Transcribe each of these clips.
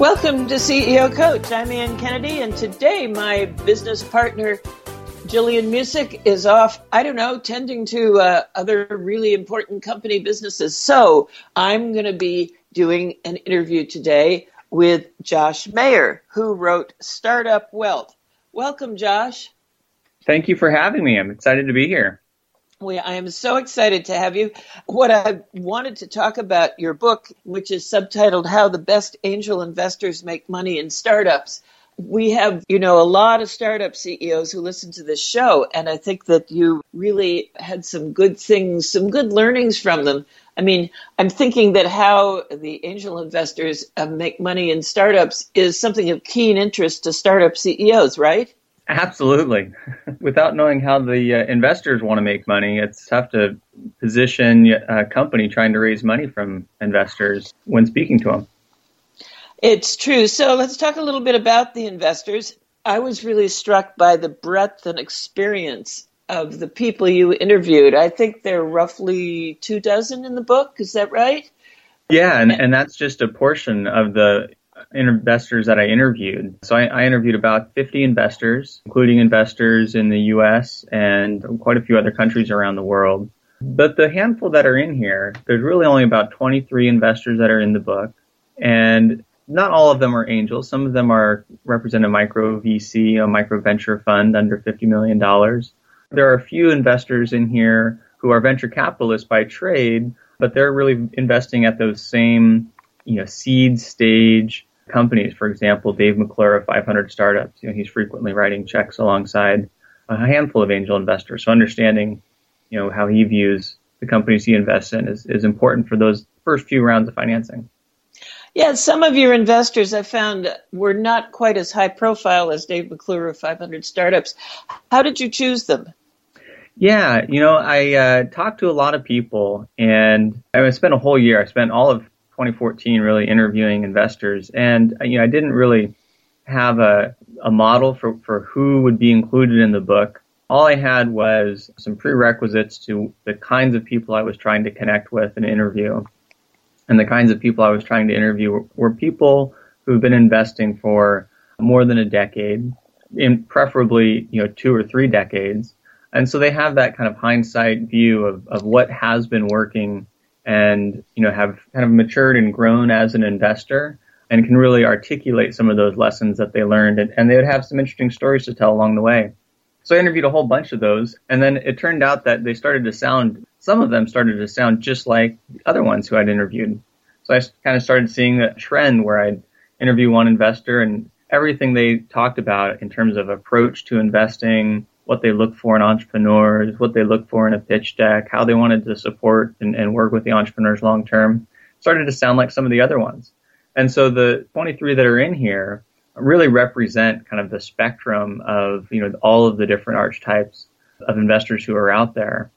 Welcome to CEO Coach. I'm Ann Kennedy, and today my business partner, Gillian Muessig, is off, I don't know, tending to uh, other really important company businesses. So I'm going to be doing an interview today with Josh Maher, who wrote Startup Wealth. Welcome, Josh. Thank you for having me. I'm excited to be here. We, I am so excited to have you. What I wanted to talk about your book, which is subtitled How the Best Angel Investors Make Money in Startups. We have, you know, a lot of startup CEOs who listen to this show, and I think that you really had some good things, some good learnings from them. I mean, I'm thinking that how the angel investors uh, make money in startups is something of keen interest to startup CEOs, right? Absolutely. Without knowing how the uh, investors want to make money, it's tough to position a company trying to raise money from investors when speaking to them. It's true. So let's talk a little bit about the investors. I was really struck by the breadth and experience of the people you interviewed. I think there are roughly two dozen in the book. Is that right? Yeah, and, and that's just a portion of the investors that I interviewed. So I, I, interviewed about 50 investors, including investors in the US and quite a few other countries around the world. But the handful that are in here, there's really only about 23 investors that are in the book. And not all of them are angels. Some of them are represent a micro VC, a micro venture fund under $50 million. There are a few investors in here who are venture capitalists by trade, but they're really investing at those same, you know, seed stage companies. For example, Dave McClure of 500 Startups, you know, he's frequently writing checks alongside a handful of angel investors. So understanding, you know, how he views the companies he invests in is, is important for those first few rounds of financing. Yeah, some of your investors I found were not quite as high profile as Dave McClure of 500 Startups. How did you choose them? Yeah, you know, I uh, talked to a lot of people, and I spent a whole year. I spent all of 2014 really interviewing investors, and you know I didn't really have a a model for for who would be included in the book. All I had was some prerequisites to the kinds of people I was trying to connect with and interview. And the kinds of people I was trying to interview were, were people who've been investing for more than a decade, in preferably, you know, two or three decades. And so they have that kind of hindsight view of, of what has been working and you know have kind of matured and grown as an investor and can really articulate some of those lessons that they learned. And, and they would have some interesting stories to tell along the way. So i interviewed a whole bunch of those. And then it turned out that they started to sound some of them started to sound just like the other ones who i'd interviewed. So i kind of started seeing a trend where i'd interview one investor and everything they talked about in terms of approach to investing what they look for in entrepreneurs, what they look for in a pitch deck, how they wanted to support and, and work with the entrepreneurs long term, started to sound like some of the other ones. And so the 23 that are in here really represent kind of the spectrum of, you know, all of the different archetypes of investors who are out there.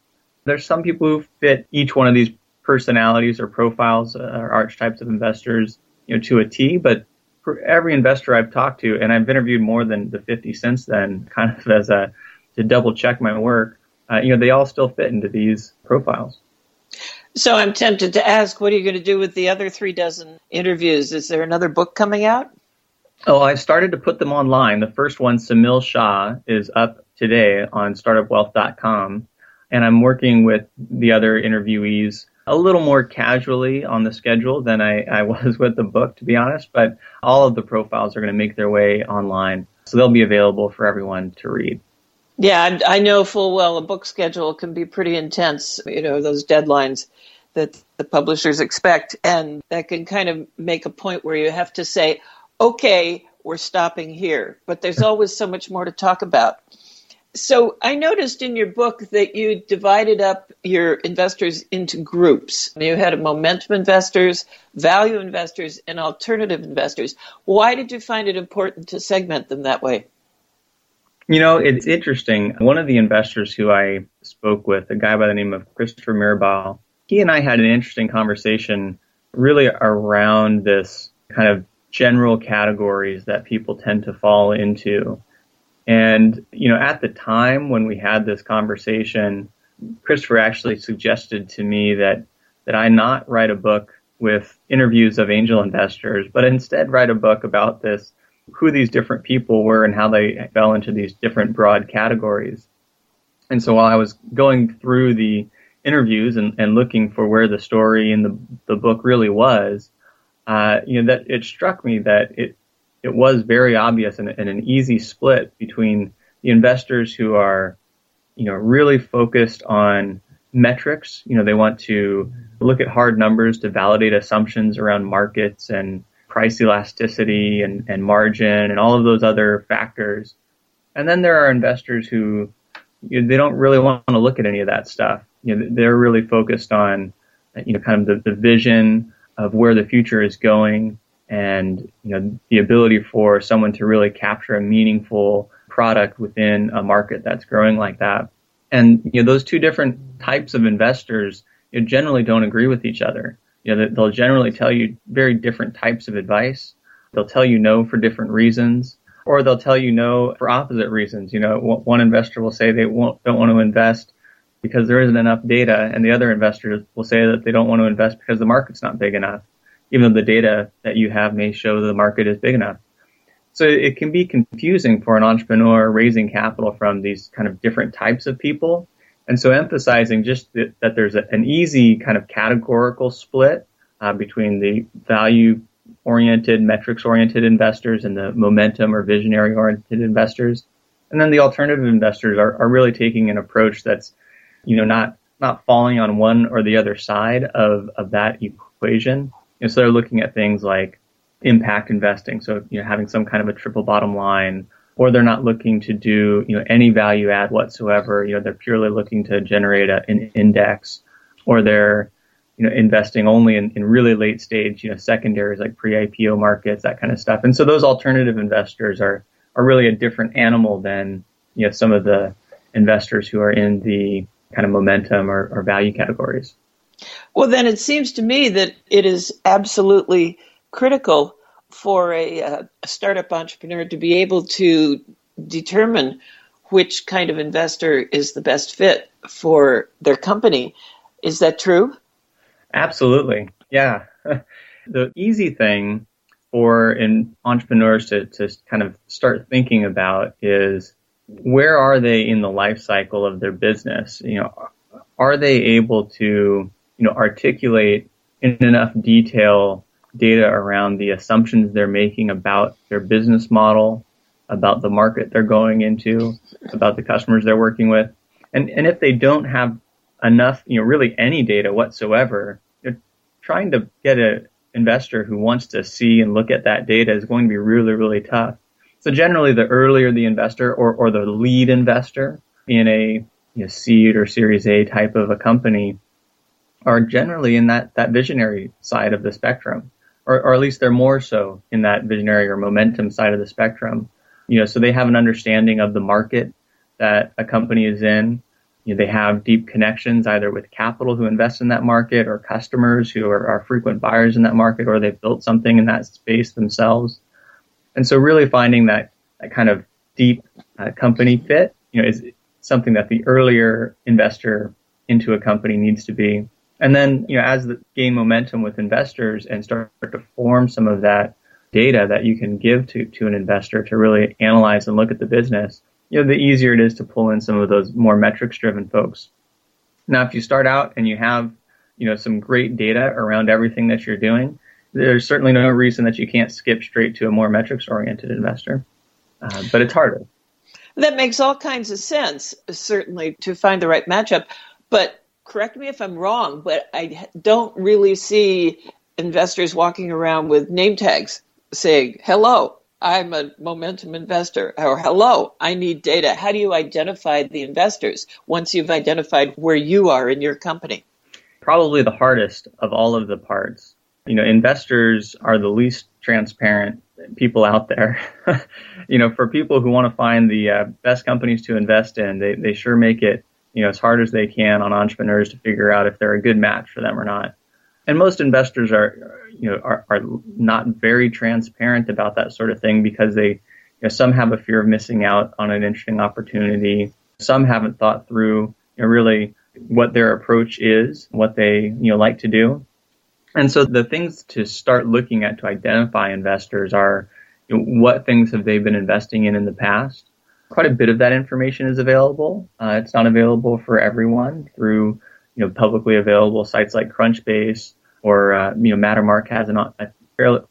There's some people who fit each one of these personalities or profiles uh, or archetypes of investors, you know, to a T, but for every investor I've talked to, and I've interviewed more than the 50 since then, kind of as a to double check my work. Uh, you know, they all still fit into these profiles. So I'm tempted to ask, what are you going to do with the other three dozen interviews? Is there another book coming out? Oh, I started to put them online. The first one, Semil Shah, is up today on startupwealth.com. And I'm working with the other interviewees a little more casually on the schedule than I, I was with the book, to be honest. But all of the profiles are going to make their way online. So they'll be available for everyone to read. Yeah, I know full well a book schedule can be pretty intense, you know, those deadlines that the publishers expect. And that can kind of make a point where you have to say, okay, we're stopping here. But there's always so much more to talk about. So I noticed in your book that you divided up your investors into groups. You had momentum investors, value investors, and alternative investors. Why did you find it important to segment them that way? You know, it's interesting. One of the investors who I spoke with, a guy by the name of Christopher Mirabile, he and I had an interesting conversation really around this kind of general categories that people tend to fall into. And, you know, at the time when we had this conversation, Christopher actually suggested to me that, that I not write a book with interviews of angel investors, but instead write a book about this, who these different people were and how they fell into these different broad categories. And so while I was going through the interviews and, and looking for where the story in the, the book really was, uh, you know, that it struck me that it, it was very obvious and, and, an easy split between the investors who are, you know, really focused on metrics. You know, they want to look at hard numbers to validate assumptions around markets and price elasticity and, and margin and all of those other factors. And then there are investors who you know, they don't really want to look at any of that stuff. You know, they're really focused on, you know, kind of the, the vision of where the future is going and you know the ability for someone to really capture a meaningful product within a market that's growing like that. And you know those two different types of investors you know, generally don't agree with each other. You know they'll generally tell you very different types of advice. They'll tell you no for different reasons, or they'll tell you no for opposite reasons. You know, one investor will say they won't, don't want to invest because there isn't enough data, and the other investors will say that they don't want to invest because the market's not big enough even though the data that you have may show the market is big enough. So it can be confusing for an entrepreneur raising capital from these kind of different types of people. And so emphasizing just that, there's a, an easy kind of categorical split uh, between the value oriented, metrics oriented investors and the momentum or visionary oriented investors. And then the alternative investors are, are really taking an approach that's, you know, not, not falling on one or the other side of, of that equation, know, so they're looking at things like impact investing. So, you know, having some kind of a triple bottom line, or they're not looking to do, you know, any value add whatsoever. You know, they're purely looking to generate a, an index, or they're, you know, investing only in, in really late stage, you know, secondaries like pre-IPO markets, that kind of stuff. And so those alternative investors are, are really a different animal than, you know, some of the investors who are in the kind of momentum or, or value categories. Well, then it seems to me that it is absolutely critical for a, a, startup entrepreneur to be able to determine which kind of investor is the best fit for their company. Is that true? Absolutely. Yeah. the easy thing for an entrepreneurs to, to kind of start thinking about is where are they in the life cycle of their business? You know, are they able to you know, articulate in enough detail data around the assumptions they're making about their business model, about the market they're going into, about the customers they're working with. And, and if they don't have enough, you know, really any data whatsoever, you're trying to get an investor who wants to see and look at that data is going to be really, really tough. So generally the earlier the investor or, or the lead investor in a you know, seed or series A type of a company are generally in that, that visionary side of the spectrum, or, or at least they're more so in that visionary or momentum side of the spectrum. You know, so they have an understanding of the market that a company is in. You know, they have deep connections either with capital who invest in that market or customers who are, are frequent buyers in that market or they've built something in that space themselves. And so really finding that, that kind of deep uh, company fit, you know, is something that the earlier investor into a company needs to be. And then, you know, as the gain momentum with investors and start to form some of that data that you can give to, to an investor to really analyze and look at the business, you know, the easier it is to pull in some of those more metrics driven folks. Now, if you start out and you have, you know, some great data around everything that you're doing, there's certainly no reason that you can't skip straight to a more metrics oriented investor. Uh, but it's harder. That makes all kinds of sense, certainly, to find the right matchup. But correct me if I'm wrong, but I don't really see investors walking around with name tags saying, hello, I'm a momentum investor, or hello, I need data. How do you identify the investors once you've identified where you are in your company? Probably the hardest of all of the parts. You know, investors are the least transparent people out there. you know, for people who want to find the uh, best companies to invest in, they, they sure make it, you know, as hard as they can on entrepreneurs to figure out if they're a good match for them or not. And most investors are, you know, are, are not very transparent about that sort of thing because they, you know, some have a fear of missing out on an interesting opportunity. Some haven't thought through, you know, really what their approach is, what they, you know, like to do. And so the things to start looking at to identify investors are you know, what things have they been investing in in the past. Quite a bit of that information is available. Uh, it's not available for everyone through you know publicly available sites like Crunchbase or uh, you know Mattermark has an, a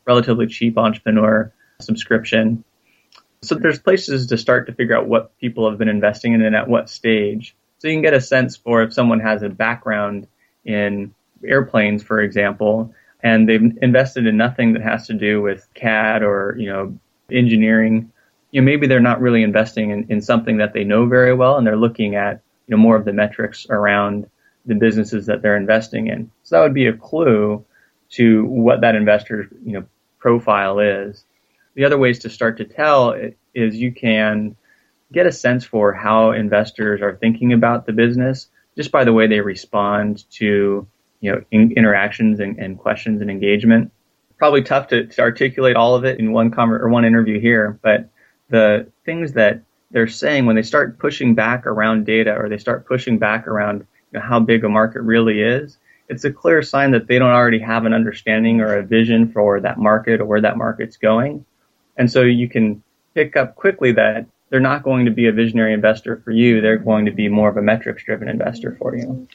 relatively cheap entrepreneur subscription. So there's places to start to figure out what people have been investing in and at what stage. So you can get a sense for if someone has a background in airplanes, for example, and they've invested in nothing that has to do with CAD or you know engineering. You know, maybe they're not really investing in, in something that they know very well, and they're looking at you know more of the metrics around the businesses that they're investing in. So that would be a clue to what that investor's you know profile is. The other ways to start to tell is you can get a sense for how investors are thinking about the business just by the way they respond to you know in, interactions and, and, questions and engagement. Probably tough to, to articulate all of it in one com- or one interview here, but the things that they're saying when they start pushing back around data or they start pushing back around you know, how big a market really is, it's a clear sign that they don't already have an understanding or a vision for that market or where that market's going. And so you can pick up quickly that they're not going to be a visionary investor for you. They're going to be more of a metrics driven investor for you.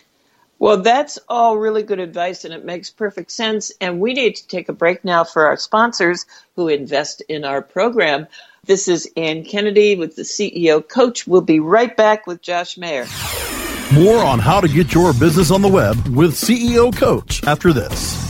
Well, that's all really good advice and it makes perfect sense. And we need to take a break now for our sponsors who invest in our program. This is Ann Kennedy with the CEO Coach. We'll be right back with Josh Maher. More on how to get your business on the web with CEO Coach after this.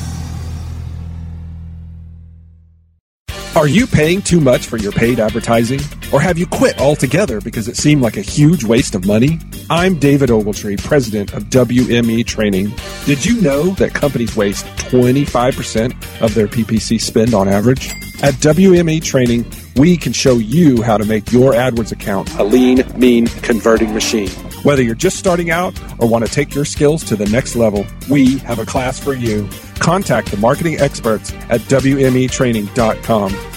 Are you paying too much for your paid advertising? Or have you quit altogether because it seemed like a huge waste of money? I'm David Ogletree, president of WME Training. Did you know that companies waste 25% of their PPC spend on average? At WME Training, we can show you how to make your AdWords account a lean, mean, converting machine. Whether you're just starting out or want to take your skills to the next level, we have a class for you. Contact the marketing experts at WMEtraining.com.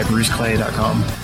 at bruceclay.com.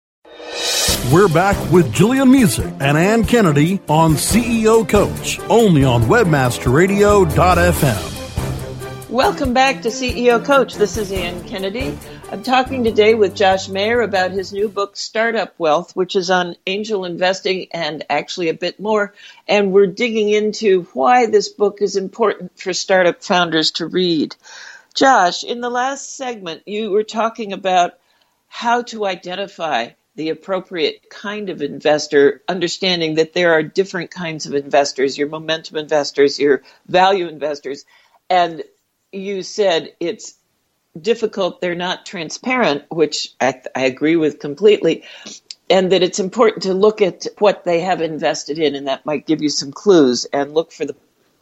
We're back with Gillian Muessig and Ann Kennedy on CEO Coach, only on WebmasterRadio.fm. Welcome back to CEO Coach. This is Ann Kennedy. I'm talking today with Josh Maher about his new book, Startup Wealth, which is on angel investing and actually a bit more. And we're digging into why this book is important for startup founders to read. Josh, in the last segment, you were talking about how to identify the appropriate kind of investor, understanding that there are different kinds of investors, your momentum investors, your value investors. And you said it's difficult, they're not transparent, which I, I agree with completely, and that it's important to look at what they have invested in, and that might give you some clues, and look for the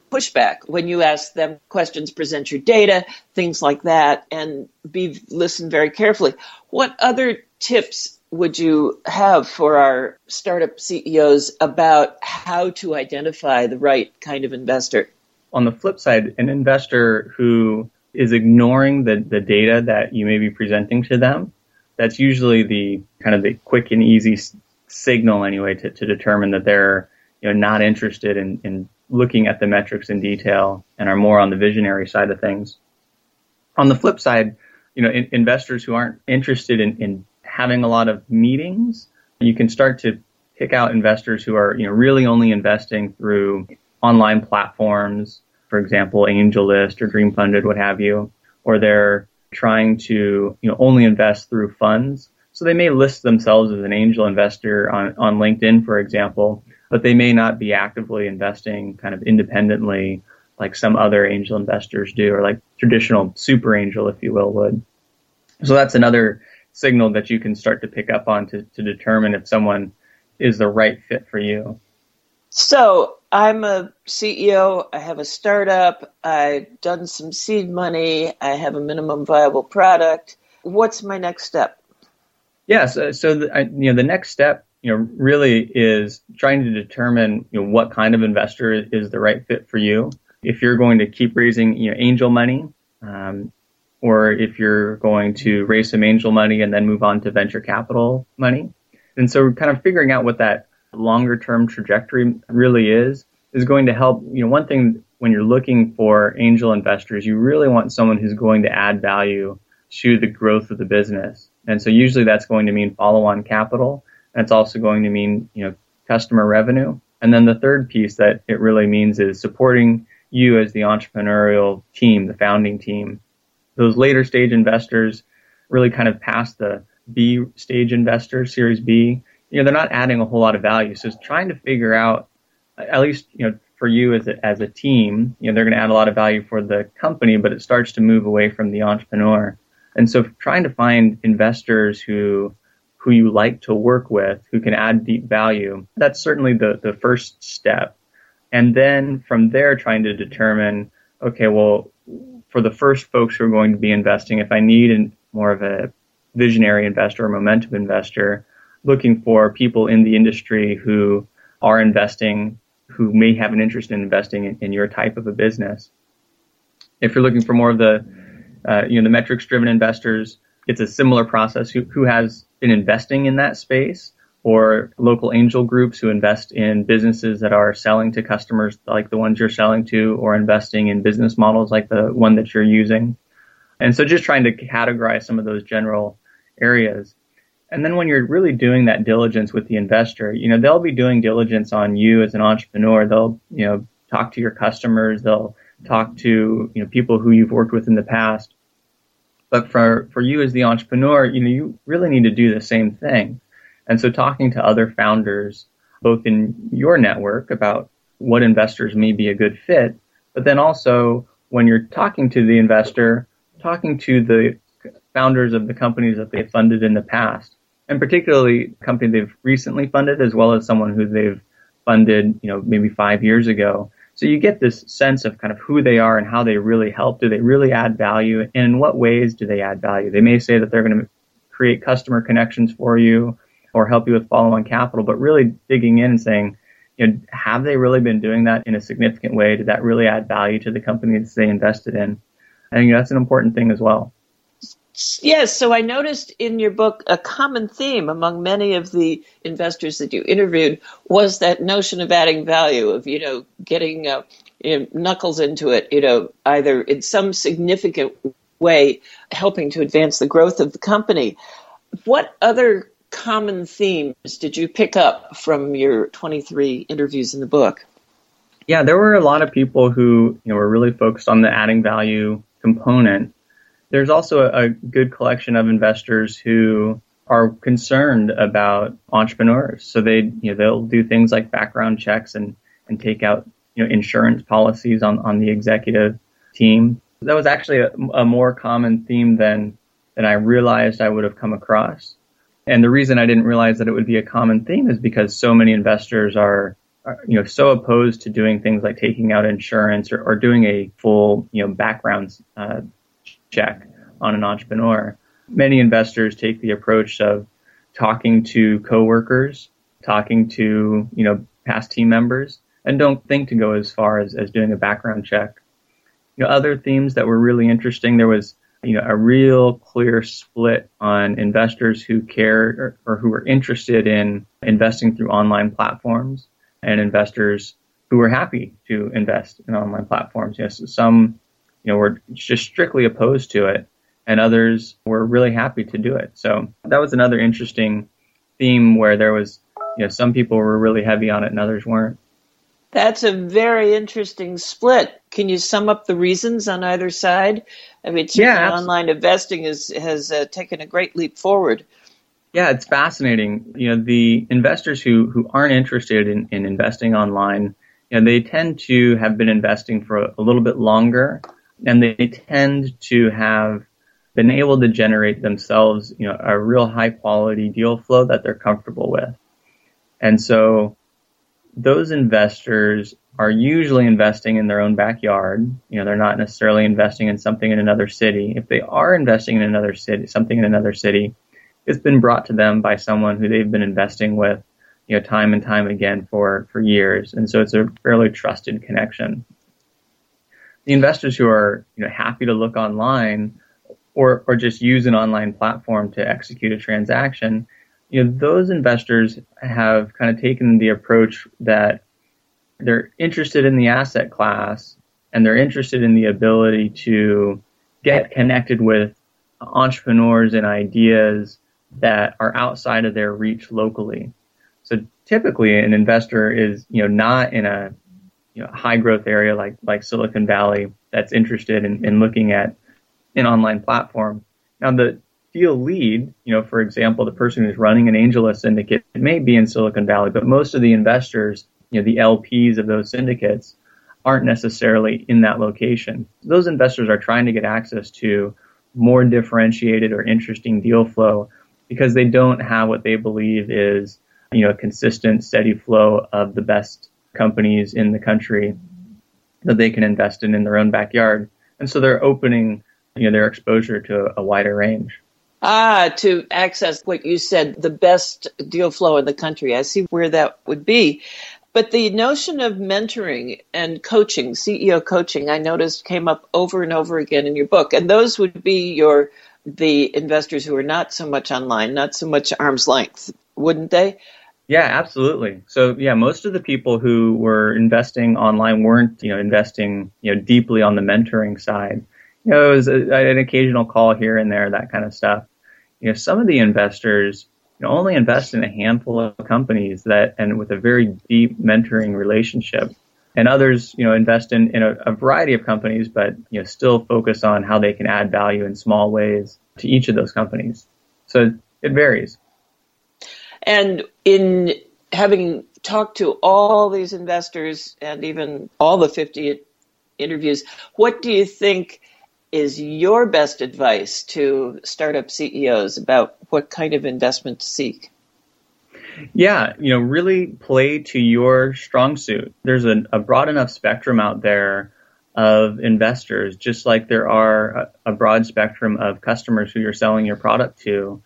pushback when you ask them questions, present your data, things like that, and be listen very carefully. What other tips would you have for our startup CEOs about how to identify the right kind of investor? On the flip side, an investor who is ignoring the, the data that you may be presenting to them, that's usually the kind of the quick and easy s- signal anyway to, to determine that they're you know not interested in, in looking at the metrics in detail and are more on the visionary side of things. On the flip side, you know, in, investors who aren't interested in, in having a lot of meetings, you can start to pick out investors who are, you know, really only investing through online platforms, for example, AngelList or DreamFunded, what have you, or they're trying to, you know, only invest through funds. So they may list themselves as an angel investor on, on LinkedIn, for example, but they may not be actively investing kind of independently like some other angel investors do, or like traditional super angel, if you will, would. So that's another signal that you can start to pick up on to, to determine if someone is the right fit for you. So I'm a CEO. I have a startup. I've done some seed money. I have a minimum viable product. What's my next step? Yes. Yeah, so, so the, you know, the next step, you know, really is trying to determine, you know, what kind of investor is the right fit for you. If you're going to keep raising, you know, angel money, um, or if you're going to raise some angel money and then move on to venture capital money. And so kind of figuring out what that longer term trajectory really is, is going to help. You know, one thing when you're looking for angel investors, you really want someone who's going to add value to the growth of the business. And so usually that's going to mean follow on capital. That's also going to mean, you know, customer revenue. And then the third piece that it really means is supporting you as the entrepreneurial team, the founding team. Those later stage investors really kind of past the B stage investors, Series B, you know, they're not adding a whole lot of value. So it's trying to figure out, at least, you know, for you as a, as a team, you know, they're going to add a lot of value for the company, but it starts to move away from the entrepreneur. And so trying to find investors who, who you like to work with, who can add deep value, that's certainly the, the first step. And then from there, trying to determine, okay, well, for the first folks who are going to be investing, if I need more of a visionary investor or momentum investor, looking for people in the industry who are investing, who may have an interest in investing in, in your type of a business. If you're looking for more of the, uh, you know, the metrics driven investors, it's a similar process. Who, who has been investing in that space or local angel groups who invest in businesses that are selling to customers like the ones you're selling to or investing in business models like the one that you're using. And so just trying to categorize some of those general areas. And then when you're really doing that diligence with the investor, you know, they'll be doing diligence on you as an entrepreneur. They'll, you know, talk to your customers. They'll talk to, you know, people who you've worked with in the past. But for, for you as the entrepreneur, you know, you really need to do the same thing. And so talking to other founders, both in your network about what investors may be a good fit, but then also when you're talking to the investor, talking to the founders of the companies that they funded in the past and particularly a company they've recently funded as well as someone who they've funded, you know, maybe five years ago. So you get this sense of kind of who they are and how they really help. Do they really add value? And in what ways do they add value? They may say that they're going to create customer connections for you or help you with follow on capital, but really digging in and saying, you know, have they really been doing that in a significant way? Did that really add value to the companies they invested in? I think that's an important thing as well. Yes, so I noticed in your book a common theme among many of the investors that you interviewed was that notion of adding value, of you know getting uh, you know, knuckles into it, you know, either in some significant way helping to advance the growth of the company. What other common themes did you pick up from your 23 interviews in the book? Yeah, there were a lot of people who you know were really focused on the adding value component. There's also a, a good collection of investors who are concerned about entrepreneurs. So they you know they'll do things like background checks and and take out you know insurance policies on on the executive team. That was actually a, a more common theme than than I realized I would have come across. And the reason I didn't realize that it would be a common theme is because so many investors are, are you know, so opposed to doing things like taking out insurance or, or doing a full, you know, background uh, check on an entrepreneur. Many investors take the approach of talking to coworkers, talking to, you know, past team members, and don't think to go as far as, as doing a background check. You know, other themes that were really interesting, there was you know, a real clear split on investors who care or, or who are interested in investing through online platforms and investors who are happy to invest in online platforms. Yes, some, you know, were just strictly opposed to it and others were really happy to do it. So that was another interesting theme where there was, you know, some people were really heavy on it and others weren't. That's a very interesting split. Can you sum up the reasons on either side? I mean, yeah, online investing is, has uh, taken a great leap forward. Yeah, it's fascinating. You know, the investors who, who aren't interested in, in investing online, you know, they tend to have been investing for a, a little bit longer and they tend to have been able to generate themselves, you know, a real high quality deal flow that they're comfortable with. And so those investors are usually investing in their own backyard. You know, they're not necessarily investing in something in another city. If they are investing in another city, something in another city, it's been brought to them by someone who they've been investing with, you know, time and time again for, for years. And so it's a fairly trusted connection. The investors who are, you know, happy to look online or, or just use an online platform to execute a transaction, you know, those investors have kind of taken the approach that they're interested in the asset class and they're interested in the ability to get connected with entrepreneurs and ideas that are outside of their reach locally. So typically an investor is, you know, not in a you know, high growth area like, like Silicon Valley that's interested in, in looking at an online platform. Now the deal lead, you know, for example, the person who's running an AngelList syndicate may be in Silicon Valley, but most of the investors you know, the LPs of those syndicates aren't necessarily in that location. Those investors are trying to get access to more differentiated or interesting deal flow because they don't have what they believe is, you know, a consistent, steady flow of the best companies in the country that they can invest in in their own backyard. And so they're opening, you know, their exposure to a wider range. Ah, to access what you said, the best deal flow in the country. I see where that would be. But the notion of mentoring and coaching, CEO coaching, I noticed came up over and over again in your book. And those would be your the investors who are not so much online, not so much arm's length, wouldn't they? Yeah, absolutely. So yeah, most of the people who were investing online weren't, you know, investing, you know, deeply on the mentoring side. You know, it was a, an occasional call here and there, that kind of stuff. You know, some of the investors you know, only invest in a handful of companies that and with a very deep mentoring relationship. And others, you know, invest in, in a, a variety of companies, but you know, still focus on how they can add value in small ways to each of those companies. So it varies. And in having talked to all these investors and even all the 50 interviews, what do you think is your best advice to startup CEOs about what kind of investment to seek? Yeah, you know, really play to your strong suit. There's a, a broad enough spectrum out there of investors, just like there are a, a broad spectrum of customers who you're selling your product to.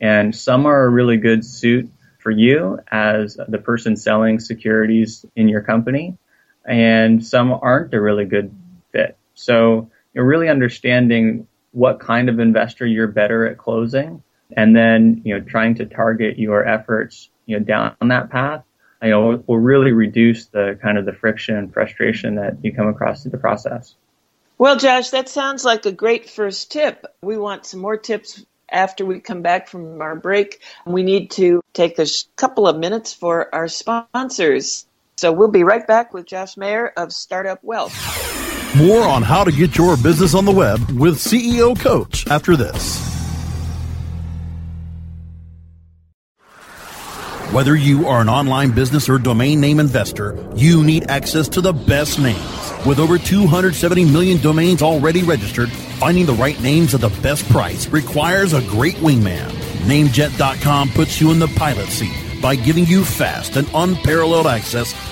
And some are a really good suit for you as the person selling securities in your company, and some aren't a really good fit. So you know, really understanding what kind of investor you're better at closing and then, you know, trying to target your efforts, you know, down that path you know, will really reduce the kind of the friction and frustration that you come across through the process. Well, Josh, that sounds like a great first tip. We want some more tips after we come back from our break. We need to take a couple of minutes for our sponsors. So we'll be right back with Josh Maher of Startup Wealth. More on how to get your business on the web with CEO Coach after this. Whether you are an online business or domain name investor, you need access to the best names. With over 270 million domains already registered, finding the right names at the best price requires a great wingman. Namejet.com puts you in the pilot seat by giving you fast and unparalleled access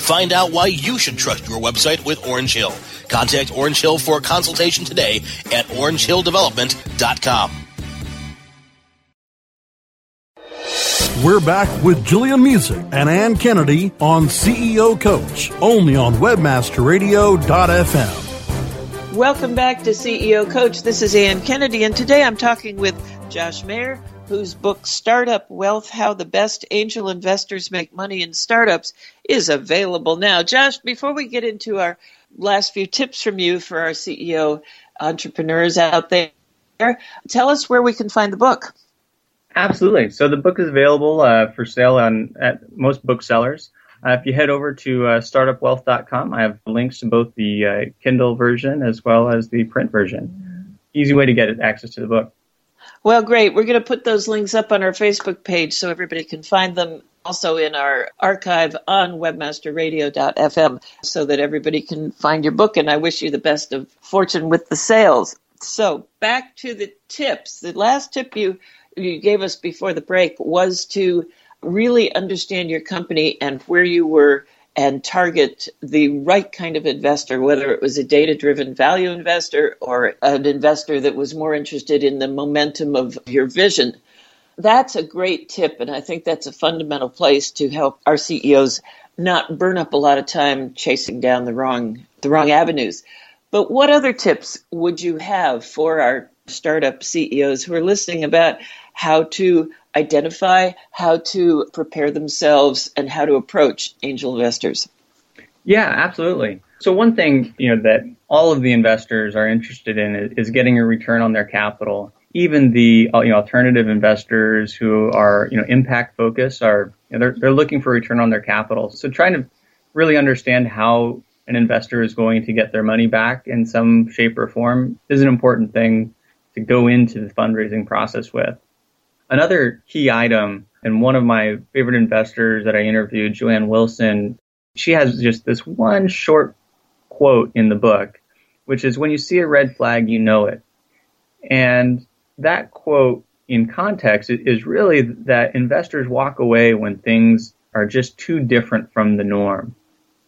Find out why you should trust your website with Orange Hill. Contact Orange Hill for a consultation today at orangehilldevelopment.com. We're back with Gillian Muessig and Ann Kennedy on CEO Coach, only on webmasterradio.fm. Welcome back to CEO Coach. This is Ann Kennedy, and today I'm talking with Josh Maher, whose book Startup Wealth How the Best Angel Investors Make Money in Startups is available now. Josh, before we get into our last few tips from you for our CEO entrepreneurs out there, tell us where we can find the book. Absolutely. So the book is available uh, for sale on at most booksellers. Uh, if you head over to uh, startupwealth.com, I have links to both the uh, Kindle version as well as the print version. Easy way to get access to the book. Well, great. We're going to put those links up on our Facebook page so everybody can find them also in our archive on webmasterradio.fm so that everybody can find your book. And I wish you the best of fortune with the sales. So back to the tips. The last tip you, you gave us before the break was to really understand your company and where you were and target the right kind of investor, whether it was a data driven value investor or an investor that was more interested in the momentum of your vision. That's a great tip, and I think that's a fundamental place to help our CEOs not burn up a lot of time chasing down the wrong the wrong avenues. But what other tips would you have for our startup CEOs who are listening about how to identify, how to prepare themselves, and how to approach angel investors? Yeah, absolutely. So one thing you know that all of the investors are interested in is, getting a return on their capital. Even the uh, you know, alternative investors who are you know impact focused are you know, they're they're looking for return on their capital. So trying to really understand how an investor is going to get their money back in some shape or form is an important thing to go into the fundraising process with. Another key item, and one of my favorite investors that I interviewed, Joanne Wilson, she has just this one short quote in the book, which is when you see a red flag, you know it. And that quote in context is really that investors walk away when things are just too different from the norm.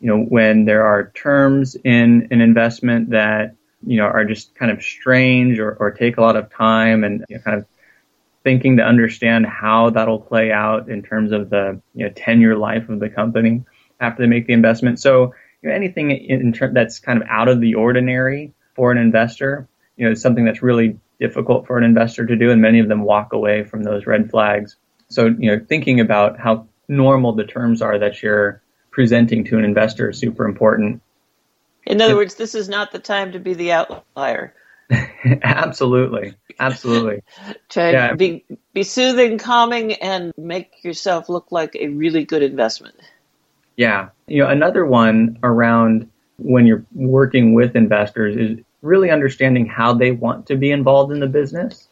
You know, when there are terms in an investment that you know, are just kind of strange or, or take a lot of time and you know, kind of thinking to understand how that'll play out in terms of the you know, 10 year life of the company after they make the investment. So you know, anything in ter- that's kind of out of the ordinary for an investor, you know, is something that's really difficult for an investor to do, and many of them walk away from those red flags. So, you know, thinking about how normal the terms are that you're presenting to an investor is super important. In other words, this is not the time to be the outlier. absolutely, absolutely. Try yeah. be be soothing, calming, and make yourself look like a really good investment. Yeah, you know, another one around when you're working with investors is really understanding how they want to be involved in the business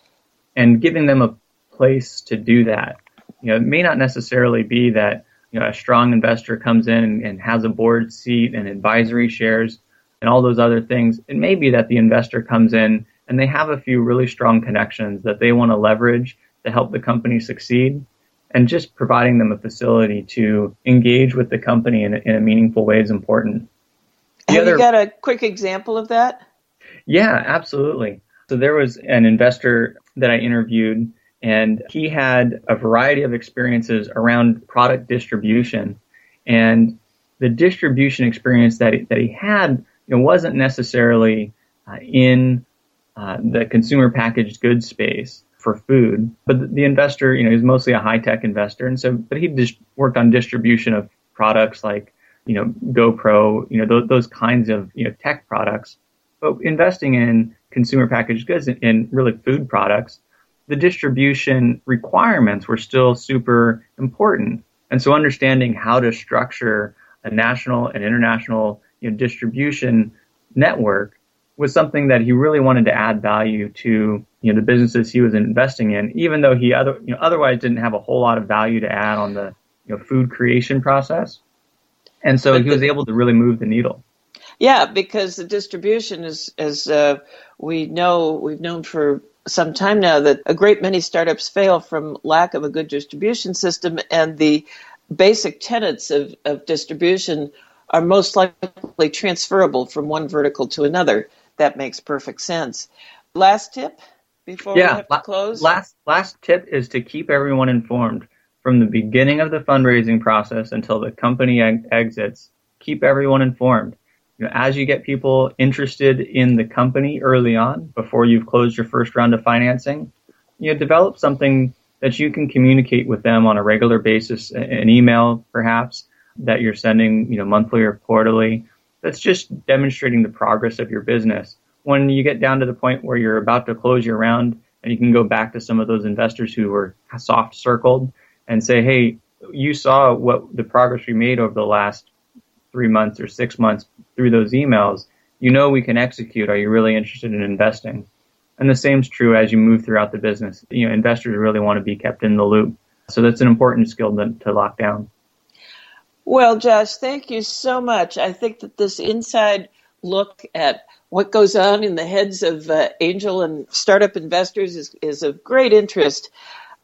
and giving them a place to do that. You know, it may not necessarily be that you know a strong investor comes in and, and has a board seat and advisory shares and all those other things. It may be that the investor comes in and they have a few really strong connections that they want to leverage to help the company succeed. And just providing them a facility to engage with the company in, in a meaningful way is important. The Have other, you got a quick example of that? Yeah, absolutely. So there was an investor that I interviewed, and he had a variety of experiences around product distribution. And the distribution experience that he, that he had know, wasn't necessarily uh, in uh, the consumer packaged goods space for food, but the, investor, you know, he's mostly a high tech investor, and so, but he just worked on distribution of products like, you know, GoPro, you know, those, those kinds of you know tech products. But investing in consumer packaged goods and really food products, the distribution requirements were still super important. And so understanding how to structure a national and international you know, distribution network was something that he really wanted to add value to you know the businesses he was investing in, even though he other you know otherwise didn't have a whole lot of value to add on the you know food creation process, and so but he was able to really move the needle. Yeah, because the distribution is, as uh, we know, we've known for some time now that a great many startups fail from lack of a good distribution system, and the basic tenets of, of distribution are most likely transferable from one vertical to another. That makes perfect sense. Last tip before yeah, we have to close? Last last tip is to keep everyone informed from the beginning of the fundraising process until the company exits. Keep everyone informed. You know, as you get people interested in the company early on, before you've closed your first round of financing, you know, develop something that you can communicate with them on a regular basis, an email perhaps, that you're sending, you know, monthly or quarterly. That's just demonstrating the progress of your business. When you get down to the point where you're about to close your round and you can go back to some of those investors who were soft circled and say, Hey, you saw what the progress we made over the last three months or six months through those emails. You know we can execute. Are you really interested in investing? And the same is true as you move throughout the business. You know, investors really want to be kept in the loop. So that's an important skill to, to lock down. Well, Josh, thank you so much. I think that this inside look at what goes on in the heads of uh, angel and startup investors is, is of great interest.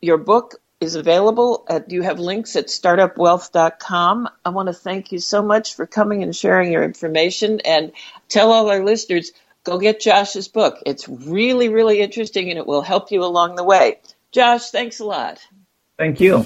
Your book is available at, you have links at startupwealth.com. I want to thank you so much for coming and sharing your information and tell all our listeners, go get Josh's book. It's really, really interesting and it will help you along the way. Josh, thanks a lot. Thank you.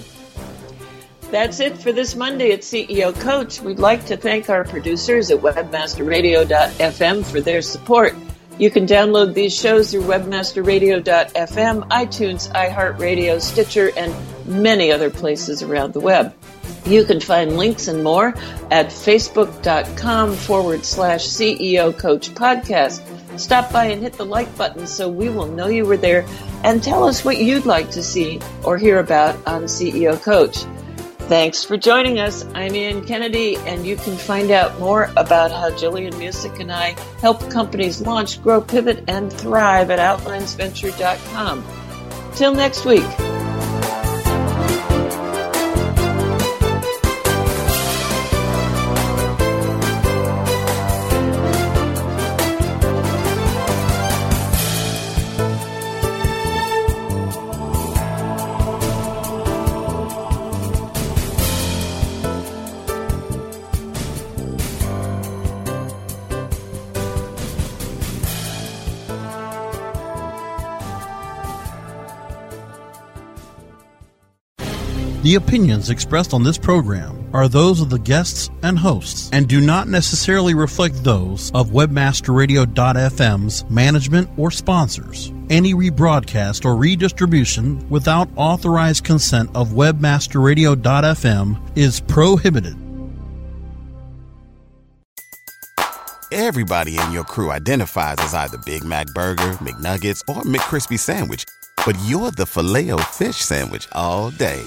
That's it for this Monday at CEO Coach. We'd like to thank our producers at webmasterradio.fm for their support. You can download these shows through webmasterradio.fm, iTunes, iHeartRadio, Stitcher, and many other places around the web. You can find links and more at facebook.com forward slash CEO Coach Podcast. Stop by and hit the like button so we will know you were there and tell us what you'd like to see or hear about on CEO Coach. Thanks for joining us. I'm Ann Kennedy, and you can find out more about how Gillian Muessig and I help companies launch, grow, pivot, and thrive at OutlinesVenture.com. Till next week. The opinions expressed on this program are those of the guests and hosts and do not necessarily reflect those of webmasterradio.fm's management or sponsors. Any rebroadcast or redistribution without authorized consent of webmasterradio.fm is prohibited. Everybody in your crew identifies as either Big Mac burger, McNuggets, or McCrispy sandwich, but you're the Filet-O-Fish sandwich all day